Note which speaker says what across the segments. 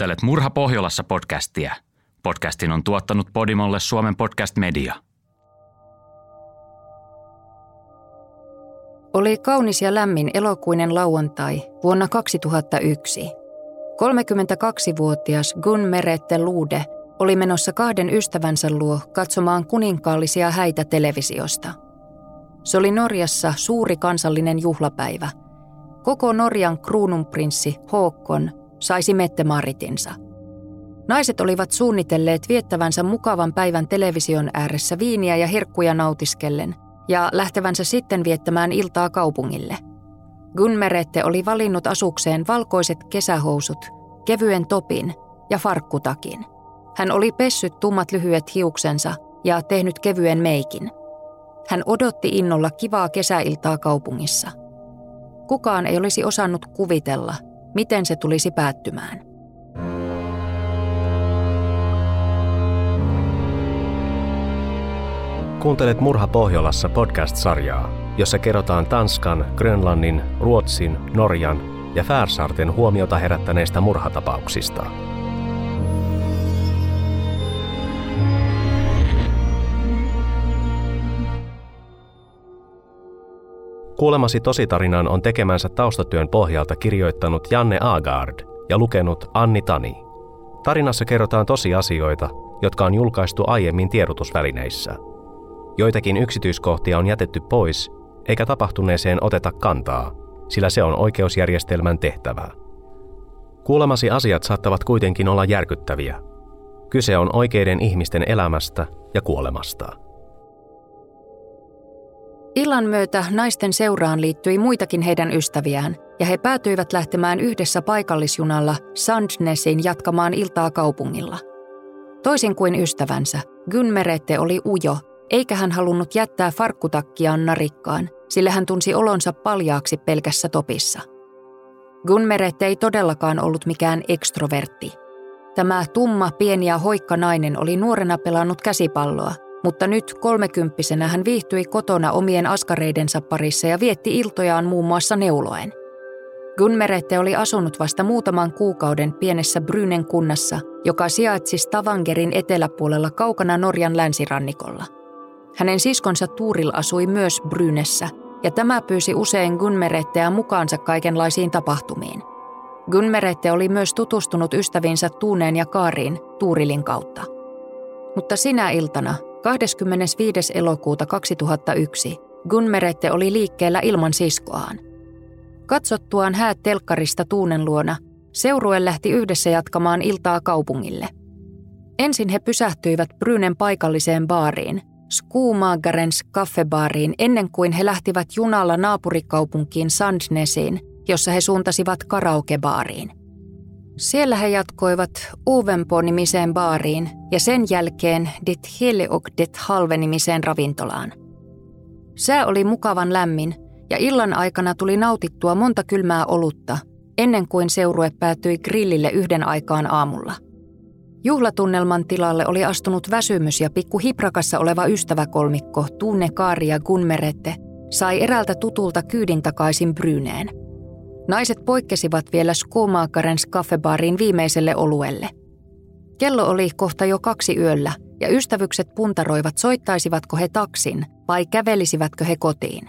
Speaker 1: Kuuntelet Murha Pohjolassa podcastia. Podcastin on tuottanut Podimolle Suomen podcast media.
Speaker 2: Oli kaunis ja lämmin elokuinen lauantai vuonna 2001. 32-vuotias Gun Merette Lude oli menossa kahden ystävänsä luo katsomaan kuninkaallisia häitä televisiosta. Se oli Norjassa suuri kansallinen juhlapäivä. Koko Norjan kruununprinssi Håkon saisi Mette-Maritinsa. Naiset olivat suunnitelleet viettävänsä mukavan päivän television ääressä viiniä ja herkkuja nautiskellen ja lähtevänsä sitten viettämään iltaa kaupungille. Gunmerette oli valinnut asukseen valkoiset kesähousut, kevyen topin ja farkkutakin. Hän oli pessyt tummat lyhyet hiuksensa ja tehnyt kevyen meikin. Hän odotti innolla kivaa kesäiltaa kaupungissa. Kukaan ei olisi osannut kuvitella – miten se tulisi päättymään.
Speaker 3: Kuuntelet Murha Pohjolassa podcast-sarjaa, jossa kerrotaan Tanskan, Grönlannin, Ruotsin, Norjan ja Färsaarten huomiota herättäneistä murhatapauksista. Kuulemasi tositarinan on tekemänsä taustatyön pohjalta kirjoittanut Janne Agard ja lukenut Anni Tani. Tarinassa kerrotaan tosiasioita, jotka on julkaistu aiemmin tiedotusvälineissä. Joitakin yksityiskohtia on jätetty pois, eikä tapahtuneeseen oteta kantaa, sillä se on oikeusjärjestelmän tehtävä. Kuulemasi asiat saattavat kuitenkin olla järkyttäviä. Kyse on oikeiden ihmisten elämästä ja kuolemasta.
Speaker 2: Illan myötä naisten seuraan liittyi muitakin heidän ystäviään, ja he päätyivät lähtemään yhdessä paikallisjunalla Sandnesin jatkamaan iltaa kaupungilla. Toisin kuin ystävänsä, Gunmerette oli ujo, eikä hän halunnut jättää farkkutakkiaan narikkaan, sillä hän tunsi olonsa paljaaksi pelkässä topissa. Gunmerette ei todellakaan ollut mikään ekstrovertti. Tämä tumma, pieni ja hoikka nainen oli nuorena pelannut käsipalloa – mutta nyt kolmekymppisenä hän viihtyi kotona omien askareidensa parissa ja vietti iltojaan muun muassa neuloen. Gunmerette oli asunut vasta muutaman kuukauden pienessä Brynen kunnassa, joka sijaitsi Stavangerin eteläpuolella kaukana Norjan länsirannikolla. Hänen siskonsa Tuuril asui myös Brynessä, ja tämä pyysi usein Gunmeretteä mukaansa kaikenlaisiin tapahtumiin. Gunmerette oli myös tutustunut ystävinsä Tuuneen ja Kaariin Tuurilin kautta. Mutta sinä iltana 25. elokuuta 2001 Gunmerette oli liikkeellä ilman siskoaan. Katsottuaan häät telkkarista Tuunen luona, seurue lähti yhdessä jatkamaan iltaa kaupungille. Ensin he pysähtyivät Brynen paikalliseen baariin, Skumagarens kaffebaariin, ennen kuin he lähtivät junalla naapurikaupunkiin Sandnesiin, jossa he suuntasivat karaokebaariin. Siellä he jatkoivat Uvenpo-nimiseen baariin ja sen jälkeen Det Hele och Det Halve-nimiseen ravintolaan. Sää oli mukavan lämmin ja illan aikana tuli nautittua monta kylmää olutta ennen kuin seurue päätyi grillille yhden aikaan aamulla. Juhlatunnelman tilalle oli astunut väsymys ja pikku hiprakassa oleva ystäväkolmikko Tunne Kaari ja Gunmerette sai eräältä tutulta kyydin takaisin Bryneen – Naiset poikkesivat vielä Skomakarens kaffebaariin viimeiselle oluelle. Kello oli kohta jo kaksi yöllä ja ystävykset puntaroivat soittaisivatko he taksin vai kävelisivätkö he kotiin.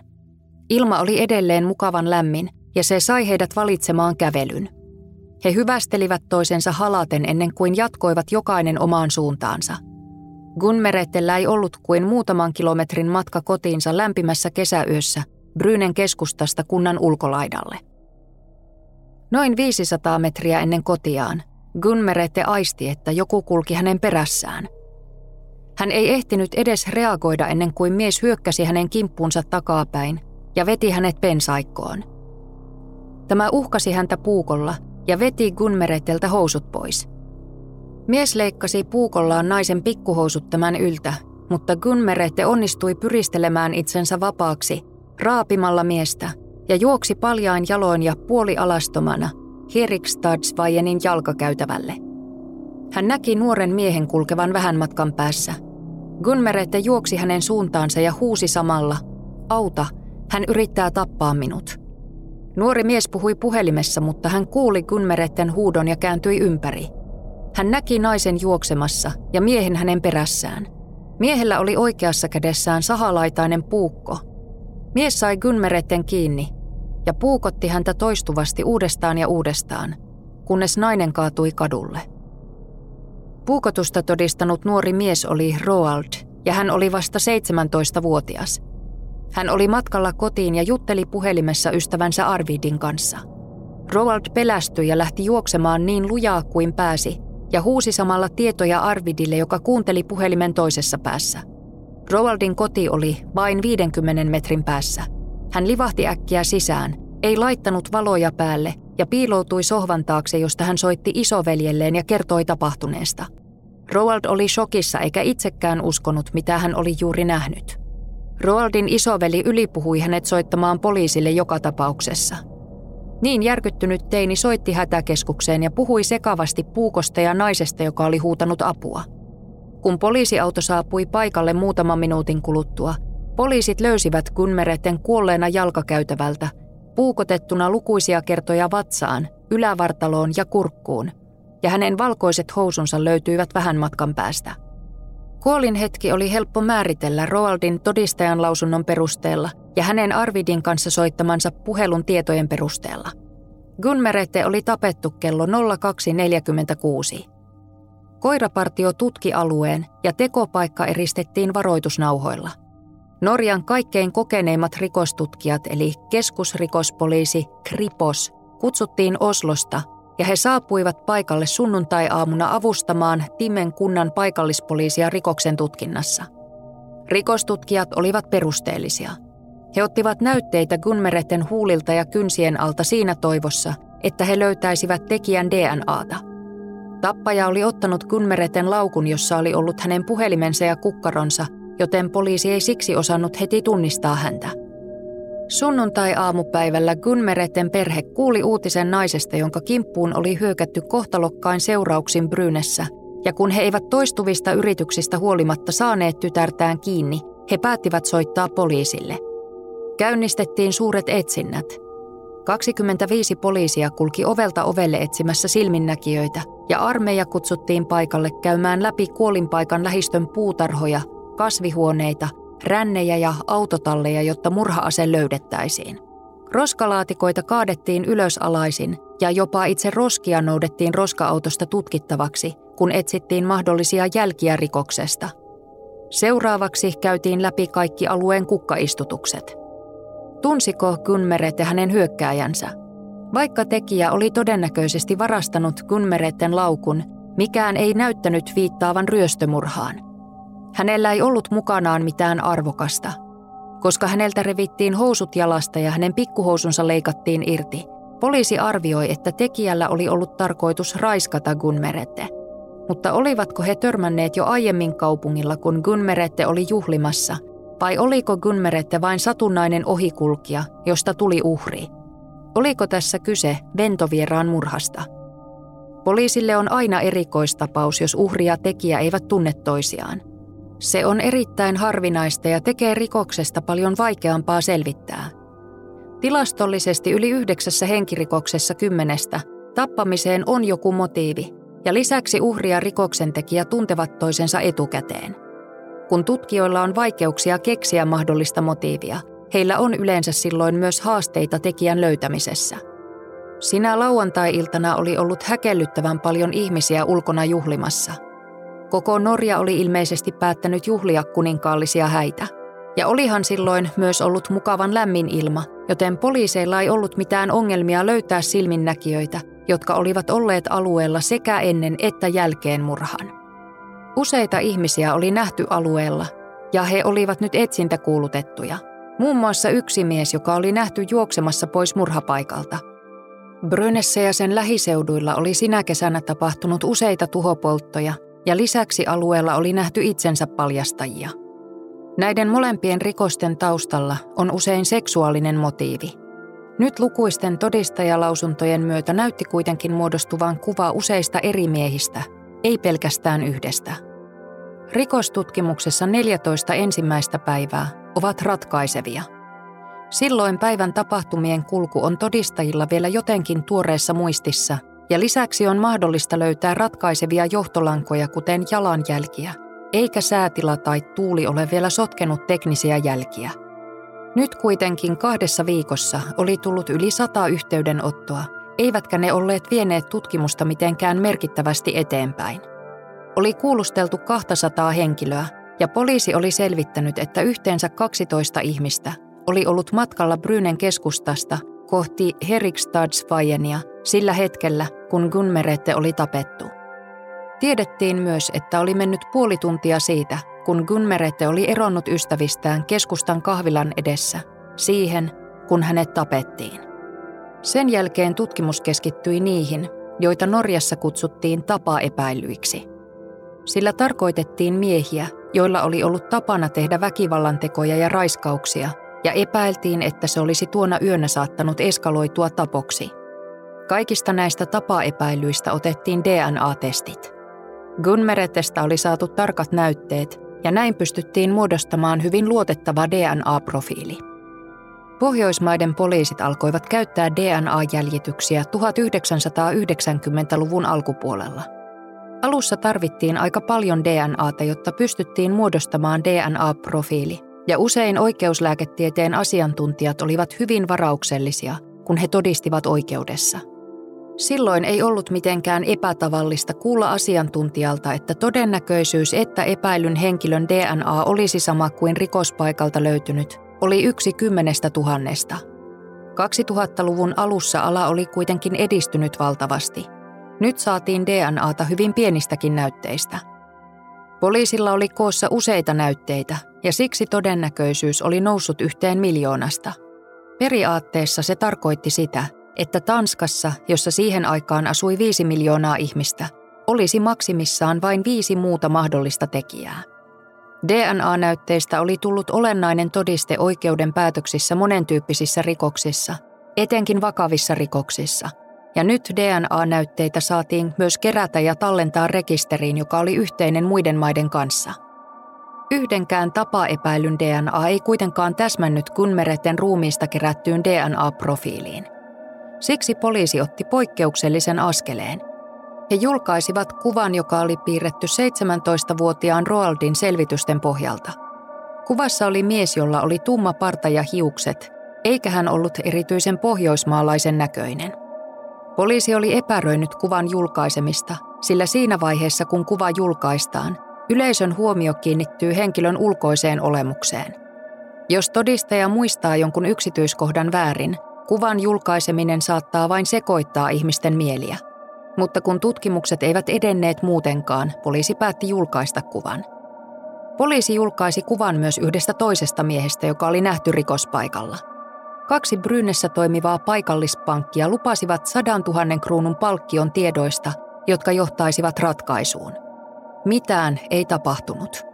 Speaker 2: Ilma oli edelleen mukavan lämmin ja se sai heidät valitsemaan kävelyn. He hyvästelivät toisensa halaten ennen kuin jatkoivat jokainen omaan suuntaansa. Gunmerettellä ei ollut kuin muutaman kilometrin matka kotiinsa lämpimässä kesäyössä Brynen keskustasta kunnan ulkolaidalle. Noin 500 metriä ennen kotiaan Gunmerete aisti, että joku kulki hänen perässään. Hän ei ehtinyt edes reagoida ennen kuin mies hyökkäsi hänen kimppuunsa takapäin ja veti hänet pensaikkoon. Tämä uhkasi häntä puukolla ja veti Gunmereteltä housut pois. Mies leikkasi puukollaan naisen pikkuhousut tämän yltä, mutta Gunmerete onnistui pyristelemään itsensä vapaaksi raapimalla miestä ja juoksi paljain jaloin ja puolialastomana Herikstadsvajenin jalkakäytävälle. Hän näki nuoren miehen kulkevan vähän matkan päässä. Gunmerette juoksi hänen suuntaansa ja huusi samalla, auta, hän yrittää tappaa minut. Nuori mies puhui puhelimessa, mutta hän kuuli Gunmeretten huudon ja kääntyi ympäri. Hän näki naisen juoksemassa ja miehen hänen perässään. Miehellä oli oikeassa kädessään sahalaitainen puukko. Mies sai Gunmeretten kiinni ja puukotti häntä toistuvasti uudestaan ja uudestaan, kunnes nainen kaatui kadulle. Puukotusta todistanut nuori mies oli Roald ja hän oli vasta 17-vuotias. Hän oli matkalla kotiin ja jutteli puhelimessa ystävänsä Arvidin kanssa. Roald pelästyi ja lähti juoksemaan niin lujaa kuin pääsi ja huusi samalla tietoja Arvidille, joka kuunteli puhelimen toisessa päässä. Roaldin koti oli vain 50 metrin päässä. Hän livahti äkkiä sisään, ei laittanut valoja päälle ja piiloutui sohvan taakse, josta hän soitti isoveljelleen ja kertoi tapahtuneesta – Roald oli shokissa eikä itsekään uskonut, mitä hän oli juuri nähnyt. Roaldin isoveli ylipuhui hänet soittamaan poliisille joka tapauksessa. Niin järkyttynyt teini soitti hätäkeskukseen ja puhui sekavasti puukosta ja naisesta, joka oli huutanut apua. Kun poliisiauto saapui paikalle muutaman minuutin kuluttua, poliisit löysivät Gunmeretten kuolleena jalkakäytävältä, puukotettuna lukuisia kertoja vatsaan, ylävartaloon ja kurkkuun – ja hänen valkoiset housunsa löytyivät vähän matkan päästä. Kuolin hetki oli helppo määritellä Roaldin todistajan lausunnon perusteella ja hänen Arvidin kanssa soittamansa puhelun tietojen perusteella. Gunmerete oli tapettu kello 02.46. Koirapartio tutki alueen ja tekopaikka eristettiin varoitusnauhoilla. Norjan kaikkein kokeneimmat rikostutkijat eli keskusrikospoliisi Kripos kutsuttiin Oslosta ja he saapuivat paikalle sunnuntai-aamuna avustamaan Timen kunnan paikallispoliisia rikoksen tutkinnassa. Rikostutkijat olivat perusteellisia. He ottivat näytteitä Gunmeretten huulilta ja kynsien alta siinä toivossa, että he löytäisivät tekijän DNAta. Tappaja oli ottanut Gunmeretten laukun, jossa oli ollut hänen puhelimensa ja kukkaronsa, joten poliisi ei siksi osannut heti tunnistaa häntä. Sunnuntai-aamupäivällä Gunmeretten perhe kuuli uutisen naisesta, jonka kimppuun oli hyökätty kohtalokkain seurauksin Brynessä, ja kun he eivät toistuvista yrityksistä huolimatta saaneet tytärtään kiinni, he päättivät soittaa poliisille. Käynnistettiin suuret etsinnät. 25 poliisia kulki ovelta ovelle etsimässä silminnäkijöitä, ja armeija kutsuttiin paikalle käymään läpi kuolinpaikan lähistön puutarhoja, kasvihuoneita rännejä ja autotalleja, jotta murhaase löydettäisiin. Roskalaatikoita kaadettiin ylösalaisin ja jopa itse roskia noudettiin roska-autosta tutkittavaksi, kun etsittiin mahdollisia jälkiä rikoksesta. Seuraavaksi käytiin läpi kaikki alueen kukkaistutukset. Tunsiko Gunmeret ja hänen hyökkääjänsä? Vaikka tekijä oli todennäköisesti varastanut Gunmeretten laukun, mikään ei näyttänyt viittaavan ryöstömurhaan – Hänellä ei ollut mukanaan mitään arvokasta. Koska häneltä revittiin housut jalasta ja hänen pikkuhousunsa leikattiin irti, poliisi arvioi, että tekijällä oli ollut tarkoitus raiskata Gunmerette. Mutta olivatko he törmänneet jo aiemmin kaupungilla, kun Gunmerette oli juhlimassa, vai oliko Gunmerette vain satunnainen ohikulkija, josta tuli uhri? Oliko tässä kyse ventovieraan murhasta? Poliisille on aina erikoistapaus, jos uhri ja tekijä eivät tunne toisiaan. Se on erittäin harvinaista ja tekee rikoksesta paljon vaikeampaa selvittää. Tilastollisesti yli yhdeksässä henkirikoksessa kymmenestä tappamiseen on joku motiivi, ja lisäksi uhri ja rikoksentekijä tuntevat toisensa etukäteen. Kun tutkijoilla on vaikeuksia keksiä mahdollista motiivia, heillä on yleensä silloin myös haasteita tekijän löytämisessä. Sinä lauantai-iltana oli ollut häkellyttävän paljon ihmisiä ulkona juhlimassa – Koko Norja oli ilmeisesti päättänyt juhlia kuninkaallisia häitä. Ja olihan silloin myös ollut mukavan lämmin ilma, joten poliiseilla ei ollut mitään ongelmia löytää silminnäkijöitä, jotka olivat olleet alueella sekä ennen että jälkeen murhan. Useita ihmisiä oli nähty alueella, ja he olivat nyt etsintäkuulutettuja. Muun muassa yksi mies, joka oli nähty juoksemassa pois murhapaikalta. Brynessä ja sen lähiseuduilla oli sinä kesänä tapahtunut useita tuhopolttoja, ja lisäksi alueella oli nähty itsensä paljastajia. Näiden molempien rikosten taustalla on usein seksuaalinen motiivi. Nyt lukuisten todistajalausuntojen myötä näytti kuitenkin muodostuvan kuva useista eri miehistä, ei pelkästään yhdestä. Rikostutkimuksessa 14 ensimmäistä päivää ovat ratkaisevia. Silloin päivän tapahtumien kulku on todistajilla vielä jotenkin tuoreessa muistissa Ja lisäksi on mahdollista löytää ratkaisevia johtolankoja, kuten jalanjälkiä, eikä säätila tai tuuli ole vielä sotkenut teknisiä jälkiä. Nyt kuitenkin kahdessa viikossa oli tullut yli sata yhteydenottoa, eivätkä ne olleet vieneet tutkimusta mitenkään merkittävästi eteenpäin. Oli kuulusteltu 200 henkilöä, ja poliisi oli selvittänyt, että yhteensä 12 ihmistä oli ollut matkalla Brynen keskustasta kohti Herikstadsvajenia sillä hetkellä, kun Gunmerette oli tapettu. Tiedettiin myös, että oli mennyt puoli tuntia siitä, kun Gunmerette oli eronnut ystävistään keskustan kahvilan edessä, siihen, kun hänet tapettiin. Sen jälkeen tutkimus keskittyi niihin, joita Norjassa kutsuttiin tapaepäilyiksi. Sillä tarkoitettiin miehiä, joilla oli ollut tapana tehdä väkivallantekoja ja raiskauksia, ja epäiltiin, että se olisi tuona yönä saattanut eskaloitua tapoksi. Kaikista näistä tapaepäilyistä otettiin DNA-testit. Gunmeretestä oli saatu tarkat näytteet, ja näin pystyttiin muodostamaan hyvin luotettava DNA-profiili. Pohjoismaiden poliisit alkoivat käyttää DNA-jäljityksiä 1990-luvun alkupuolella. Alussa tarvittiin aika paljon DNAta, jotta pystyttiin muodostamaan DNA-profiili, ja usein oikeuslääketieteen asiantuntijat olivat hyvin varauksellisia, kun he todistivat oikeudessa – Silloin ei ollut mitenkään epätavallista kuulla asiantuntijalta, että todennäköisyys, että epäilyn henkilön DNA olisi sama kuin rikospaikalta löytynyt, oli yksi kymmenestä tuhannesta. 2000-luvun alussa ala oli kuitenkin edistynyt valtavasti. Nyt saatiin DNAta hyvin pienistäkin näytteistä. Poliisilla oli koossa useita näytteitä, ja siksi todennäköisyys oli noussut yhteen miljoonasta. Periaatteessa se tarkoitti sitä, että Tanskassa, jossa siihen aikaan asui viisi miljoonaa ihmistä, olisi maksimissaan vain viisi muuta mahdollista tekijää. DNA-näytteistä oli tullut olennainen todiste oikeuden päätöksissä monentyyppisissä rikoksissa, etenkin vakavissa rikoksissa. Ja nyt DNA-näytteitä saatiin myös kerätä ja tallentaa rekisteriin, joka oli yhteinen muiden maiden kanssa. Yhdenkään tapaepäilyn DNA ei kuitenkaan täsmännyt Kunmereten ruumiista kerättyyn DNA-profiiliin – Siksi poliisi otti poikkeuksellisen askeleen. He julkaisivat kuvan, joka oli piirretty 17-vuotiaan Roaldin selvitysten pohjalta. Kuvassa oli mies, jolla oli tumma parta ja hiukset, eikä hän ollut erityisen pohjoismaalaisen näköinen. Poliisi oli epäröinyt kuvan julkaisemista, sillä siinä vaiheessa kun kuva julkaistaan, yleisön huomio kiinnittyy henkilön ulkoiseen olemukseen. Jos todistaja muistaa jonkun yksityiskohdan väärin, Kuvan julkaiseminen saattaa vain sekoittaa ihmisten mieliä. Mutta kun tutkimukset eivät edenneet muutenkaan, poliisi päätti julkaista kuvan. Poliisi julkaisi kuvan myös yhdestä toisesta miehestä, joka oli nähty rikospaikalla. Kaksi Brynessä toimivaa paikallispankkia lupasivat sadan tuhannen kruunun palkkion tiedoista, jotka johtaisivat ratkaisuun. Mitään ei tapahtunut.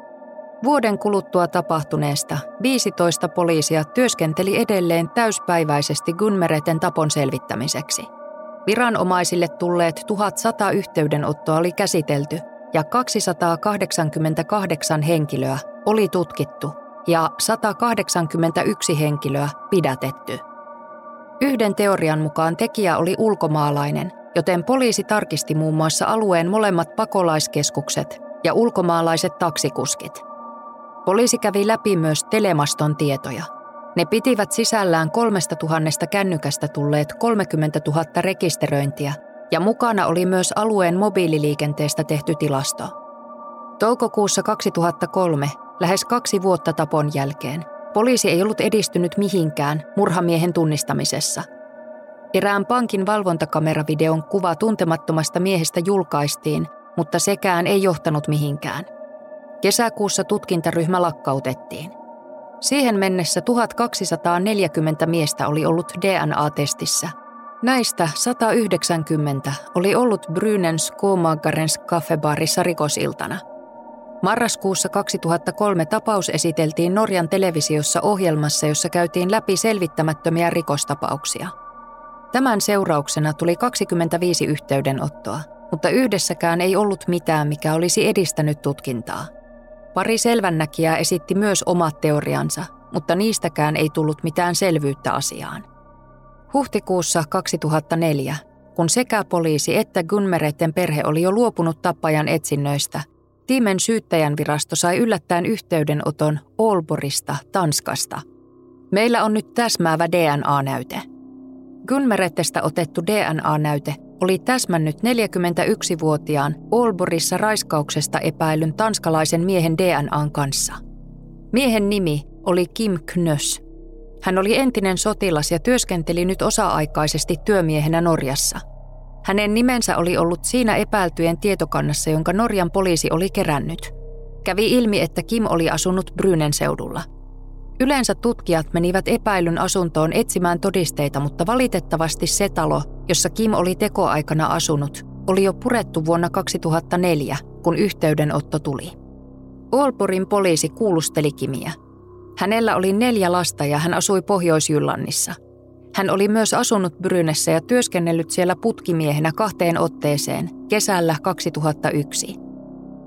Speaker 2: Vuoden kuluttua tapahtuneesta 15 poliisia työskenteli edelleen täyspäiväisesti Gunmereten tapon selvittämiseksi. Viranomaisille tulleet 1100 yhteydenottoa oli käsitelty ja 288 henkilöä oli tutkittu ja 181 henkilöä pidätetty. Yhden teorian mukaan tekijä oli ulkomaalainen, joten poliisi tarkisti muun muassa alueen molemmat pakolaiskeskukset ja ulkomaalaiset taksikuskit – Poliisi kävi läpi myös telemaston tietoja. Ne pitivät sisällään kolmesta tuhannesta kännykästä tulleet 30 000 rekisteröintiä ja mukana oli myös alueen mobiililiikenteestä tehty tilasto. Toukokuussa 2003, lähes kaksi vuotta tapon jälkeen, poliisi ei ollut edistynyt mihinkään murhamiehen tunnistamisessa. Erään pankin valvontakameravideon kuva tuntemattomasta miehestä julkaistiin, mutta sekään ei johtanut mihinkään – Kesäkuussa tutkintaryhmä lakkautettiin. Siihen mennessä 1240 miestä oli ollut DNA-testissä. Näistä 190 oli ollut Brynens Skomagarens kaffebaarissa rikosiltana. Marraskuussa 2003 tapaus esiteltiin Norjan televisiossa ohjelmassa, jossa käytiin läpi selvittämättömiä rikostapauksia. Tämän seurauksena tuli 25 yhteydenottoa, mutta yhdessäkään ei ollut mitään, mikä olisi edistänyt tutkintaa. Pari selvännäkijää esitti myös omat teoriansa, mutta niistäkään ei tullut mitään selvyyttä asiaan. Huhtikuussa 2004 kun sekä poliisi että Gunmeretten perhe oli jo luopunut tappajan etsinnöistä, Tiimen syyttäjän virasto sai yllättäen yhteydenoton Olborista, Tanskasta. Meillä on nyt täsmäävä DNA-näyte. Gunmerettestä otettu DNA-näyte oli täsmännyt 41-vuotiaan Olborissa raiskauksesta epäilyn tanskalaisen miehen DNAn kanssa. Miehen nimi oli Kim Knös. Hän oli entinen sotilas ja työskenteli nyt osa-aikaisesti työmiehenä Norjassa. Hänen nimensä oli ollut siinä epäiltyjen tietokannassa, jonka Norjan poliisi oli kerännyt. Kävi ilmi, että Kim oli asunut Brynen seudulla – Yleensä tutkijat menivät epäilyn asuntoon etsimään todisteita, mutta valitettavasti se talo, jossa Kim oli tekoaikana asunut, oli jo purettu vuonna 2004, kun yhteydenotto tuli. Olporin poliisi kuulusteli Kimiä. Hänellä oli neljä lasta ja hän asui Pohjois-Jyllannissa. Hän oli myös asunut Brynessä ja työskennellyt siellä putkimiehenä kahteen otteeseen kesällä 2001.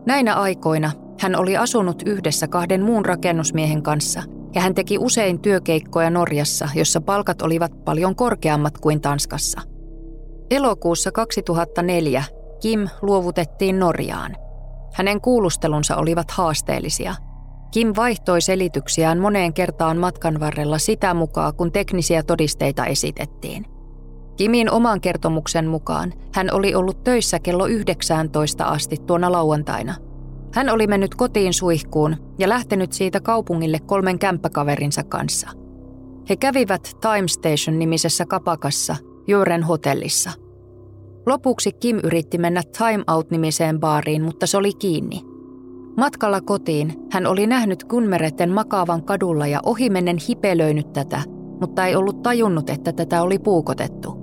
Speaker 2: Näinä aikoina hän oli asunut yhdessä kahden muun rakennusmiehen kanssa – ja hän teki usein työkeikkoja Norjassa, jossa palkat olivat paljon korkeammat kuin Tanskassa. Elokuussa 2004 Kim luovutettiin Norjaan. Hänen kuulustelunsa olivat haasteellisia. Kim vaihtoi selityksiään moneen kertaan matkan varrella sitä mukaan, kun teknisiä todisteita esitettiin. Kimin oman kertomuksen mukaan hän oli ollut töissä kello 19 asti tuona lauantaina – hän oli mennyt kotiin suihkuun ja lähtenyt siitä kaupungille kolmen kämppäkaverinsa kanssa. He kävivät Time Station-nimisessä kapakassa Juren hotellissa. Lopuksi Kim yritti mennä Time Out-nimiseen baariin, mutta se oli kiinni. Matkalla kotiin hän oli nähnyt Gunmeretten makaavan kadulla ja ohimennen hipelöinyt tätä, mutta ei ollut tajunnut, että tätä oli puukotettu.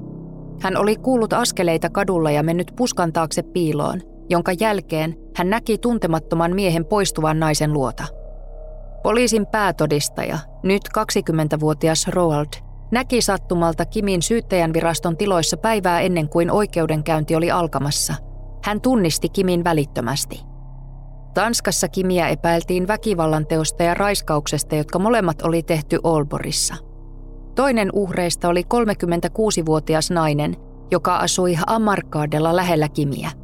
Speaker 2: Hän oli kuullut askeleita kadulla ja mennyt puskan taakse piiloon – jonka jälkeen hän näki tuntemattoman miehen poistuvan naisen luota. Poliisin päätodistaja, nyt 20-vuotias Roald, näki sattumalta Kimin syyttäjän viraston tiloissa päivää ennen kuin oikeudenkäynti oli alkamassa. Hän tunnisti Kimin välittömästi. Tanskassa Kimiä epäiltiin väkivallan teosta ja raiskauksesta, jotka molemmat oli tehty Olborissa. Toinen uhreista oli 36-vuotias nainen, joka asui Amarkaadella lähellä Kimiä –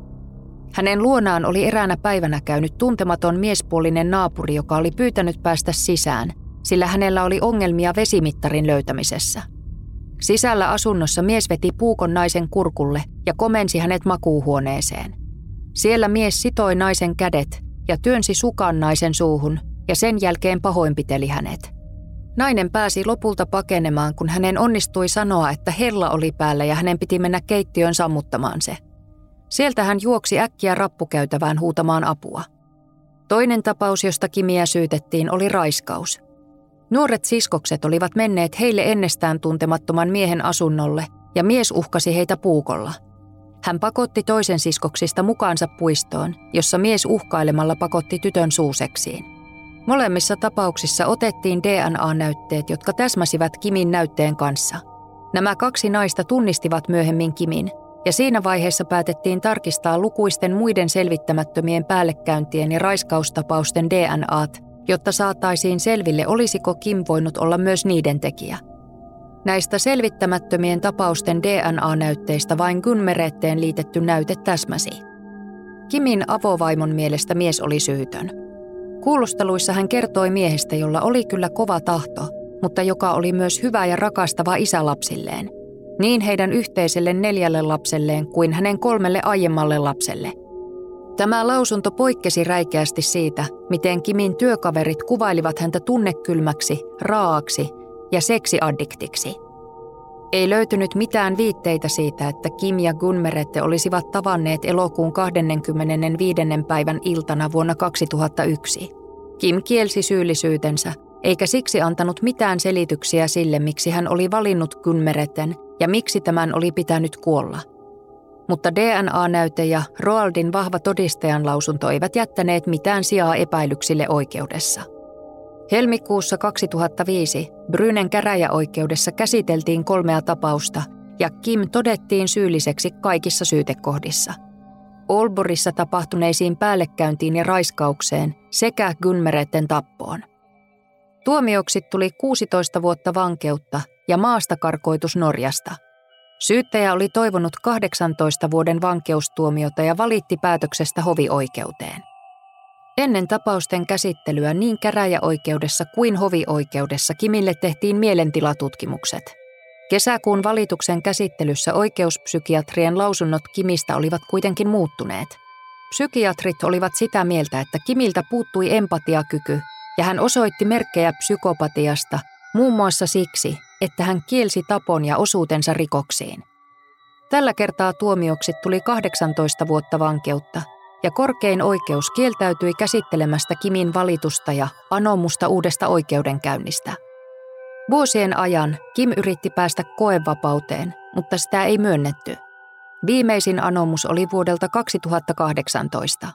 Speaker 2: hänen luonaan oli eräänä päivänä käynyt tuntematon miespuolinen naapuri, joka oli pyytänyt päästä sisään, sillä hänellä oli ongelmia vesimittarin löytämisessä. Sisällä asunnossa mies veti puukon naisen kurkulle ja komensi hänet makuuhuoneeseen. Siellä mies sitoi naisen kädet ja työnsi sukan naisen suuhun ja sen jälkeen pahoinpiteli hänet. Nainen pääsi lopulta pakenemaan, kun hänen onnistui sanoa, että hella oli päällä ja hänen piti mennä keittiön sammuttamaan se – Sieltä hän juoksi äkkiä rappukäytävään huutamaan apua. Toinen tapaus, josta Kimiä syytettiin, oli raiskaus. Nuoret siskokset olivat menneet heille ennestään tuntemattoman miehen asunnolle ja mies uhkasi heitä puukolla. Hän pakotti toisen siskoksista mukaansa puistoon, jossa mies uhkailemalla pakotti tytön suuseksiin. Molemmissa tapauksissa otettiin DNA-näytteet, jotka täsmäsivät Kimin näytteen kanssa. Nämä kaksi naista tunnistivat myöhemmin Kimin – ja siinä vaiheessa päätettiin tarkistaa lukuisten muiden selvittämättömien päällekäyntien ja raiskaustapausten DNAt, jotta saataisiin selville, olisiko Kim voinut olla myös niiden tekijä. Näistä selvittämättömien tapausten DNA-näytteistä vain Gunmeretteen liitetty näyte täsmäsi. Kimin avovaimon mielestä mies oli syytön. Kuulusteluissa hän kertoi miehestä, jolla oli kyllä kova tahto, mutta joka oli myös hyvä ja rakastava isä lapsilleen – niin heidän yhteiselle neljälle lapselleen kuin hänen kolmelle aiemmalle lapselle. Tämä lausunto poikkesi räikeästi siitä, miten Kimin työkaverit kuvailivat häntä tunnekylmäksi, raaaksi ja seksiaddiktiksi. Ei löytynyt mitään viitteitä siitä, että Kim ja Gunmerette olisivat tavanneet elokuun 25. päivän iltana vuonna 2001. Kim kielsi syyllisyytensä, eikä siksi antanut mitään selityksiä sille, miksi hän oli valinnut Gunmereten ja miksi tämän oli pitänyt kuolla. Mutta DNA-näyte ja Roaldin vahva todistajan lausunto eivät jättäneet mitään sijaa epäilyksille oikeudessa. Helmikuussa 2005 Brynen käräjäoikeudessa käsiteltiin kolmea tapausta ja Kim todettiin syylliseksi kaikissa syytekohdissa. Olborissa tapahtuneisiin päällekäyntiin ja raiskaukseen sekä Gunmeretten tappoon. Tuomioksi tuli 16 vuotta vankeutta ja maastakarkoitus Norjasta. Syyttäjä oli toivonut 18 vuoden vankeustuomiota ja valitti päätöksestä hovioikeuteen. Ennen tapausten käsittelyä niin käräjäoikeudessa kuin hovioikeudessa Kimille tehtiin mielentilatutkimukset. Kesäkuun valituksen käsittelyssä oikeuspsykiatrien lausunnot Kimistä olivat kuitenkin muuttuneet. Psykiatrit olivat sitä mieltä, että Kimiltä puuttui empatiakyky ja hän osoitti merkkejä psykopatiasta muun muassa siksi, että hän kielsi tapon ja osuutensa rikoksiin. Tällä kertaa tuomioksi tuli 18 vuotta vankeutta ja korkein oikeus kieltäytyi käsittelemästä Kimin valitusta ja anomusta uudesta oikeudenkäynnistä. Vuosien ajan Kim yritti päästä koevapauteen, mutta sitä ei myönnetty. Viimeisin anomus oli vuodelta 2018.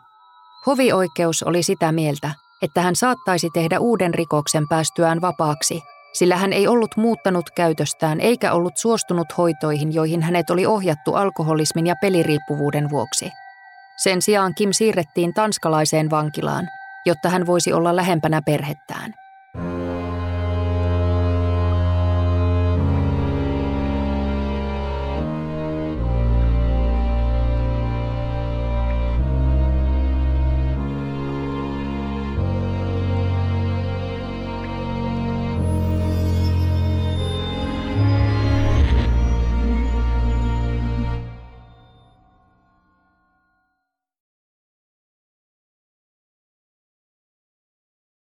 Speaker 2: Hovioikeus oli sitä mieltä, että hän saattaisi tehdä uuden rikoksen päästyään vapaaksi, sillä hän ei ollut muuttanut käytöstään eikä ollut suostunut hoitoihin, joihin hänet oli ohjattu alkoholismin ja peliriippuvuuden vuoksi. Sen sijaan Kim siirrettiin tanskalaiseen vankilaan, jotta hän voisi olla lähempänä perhettään.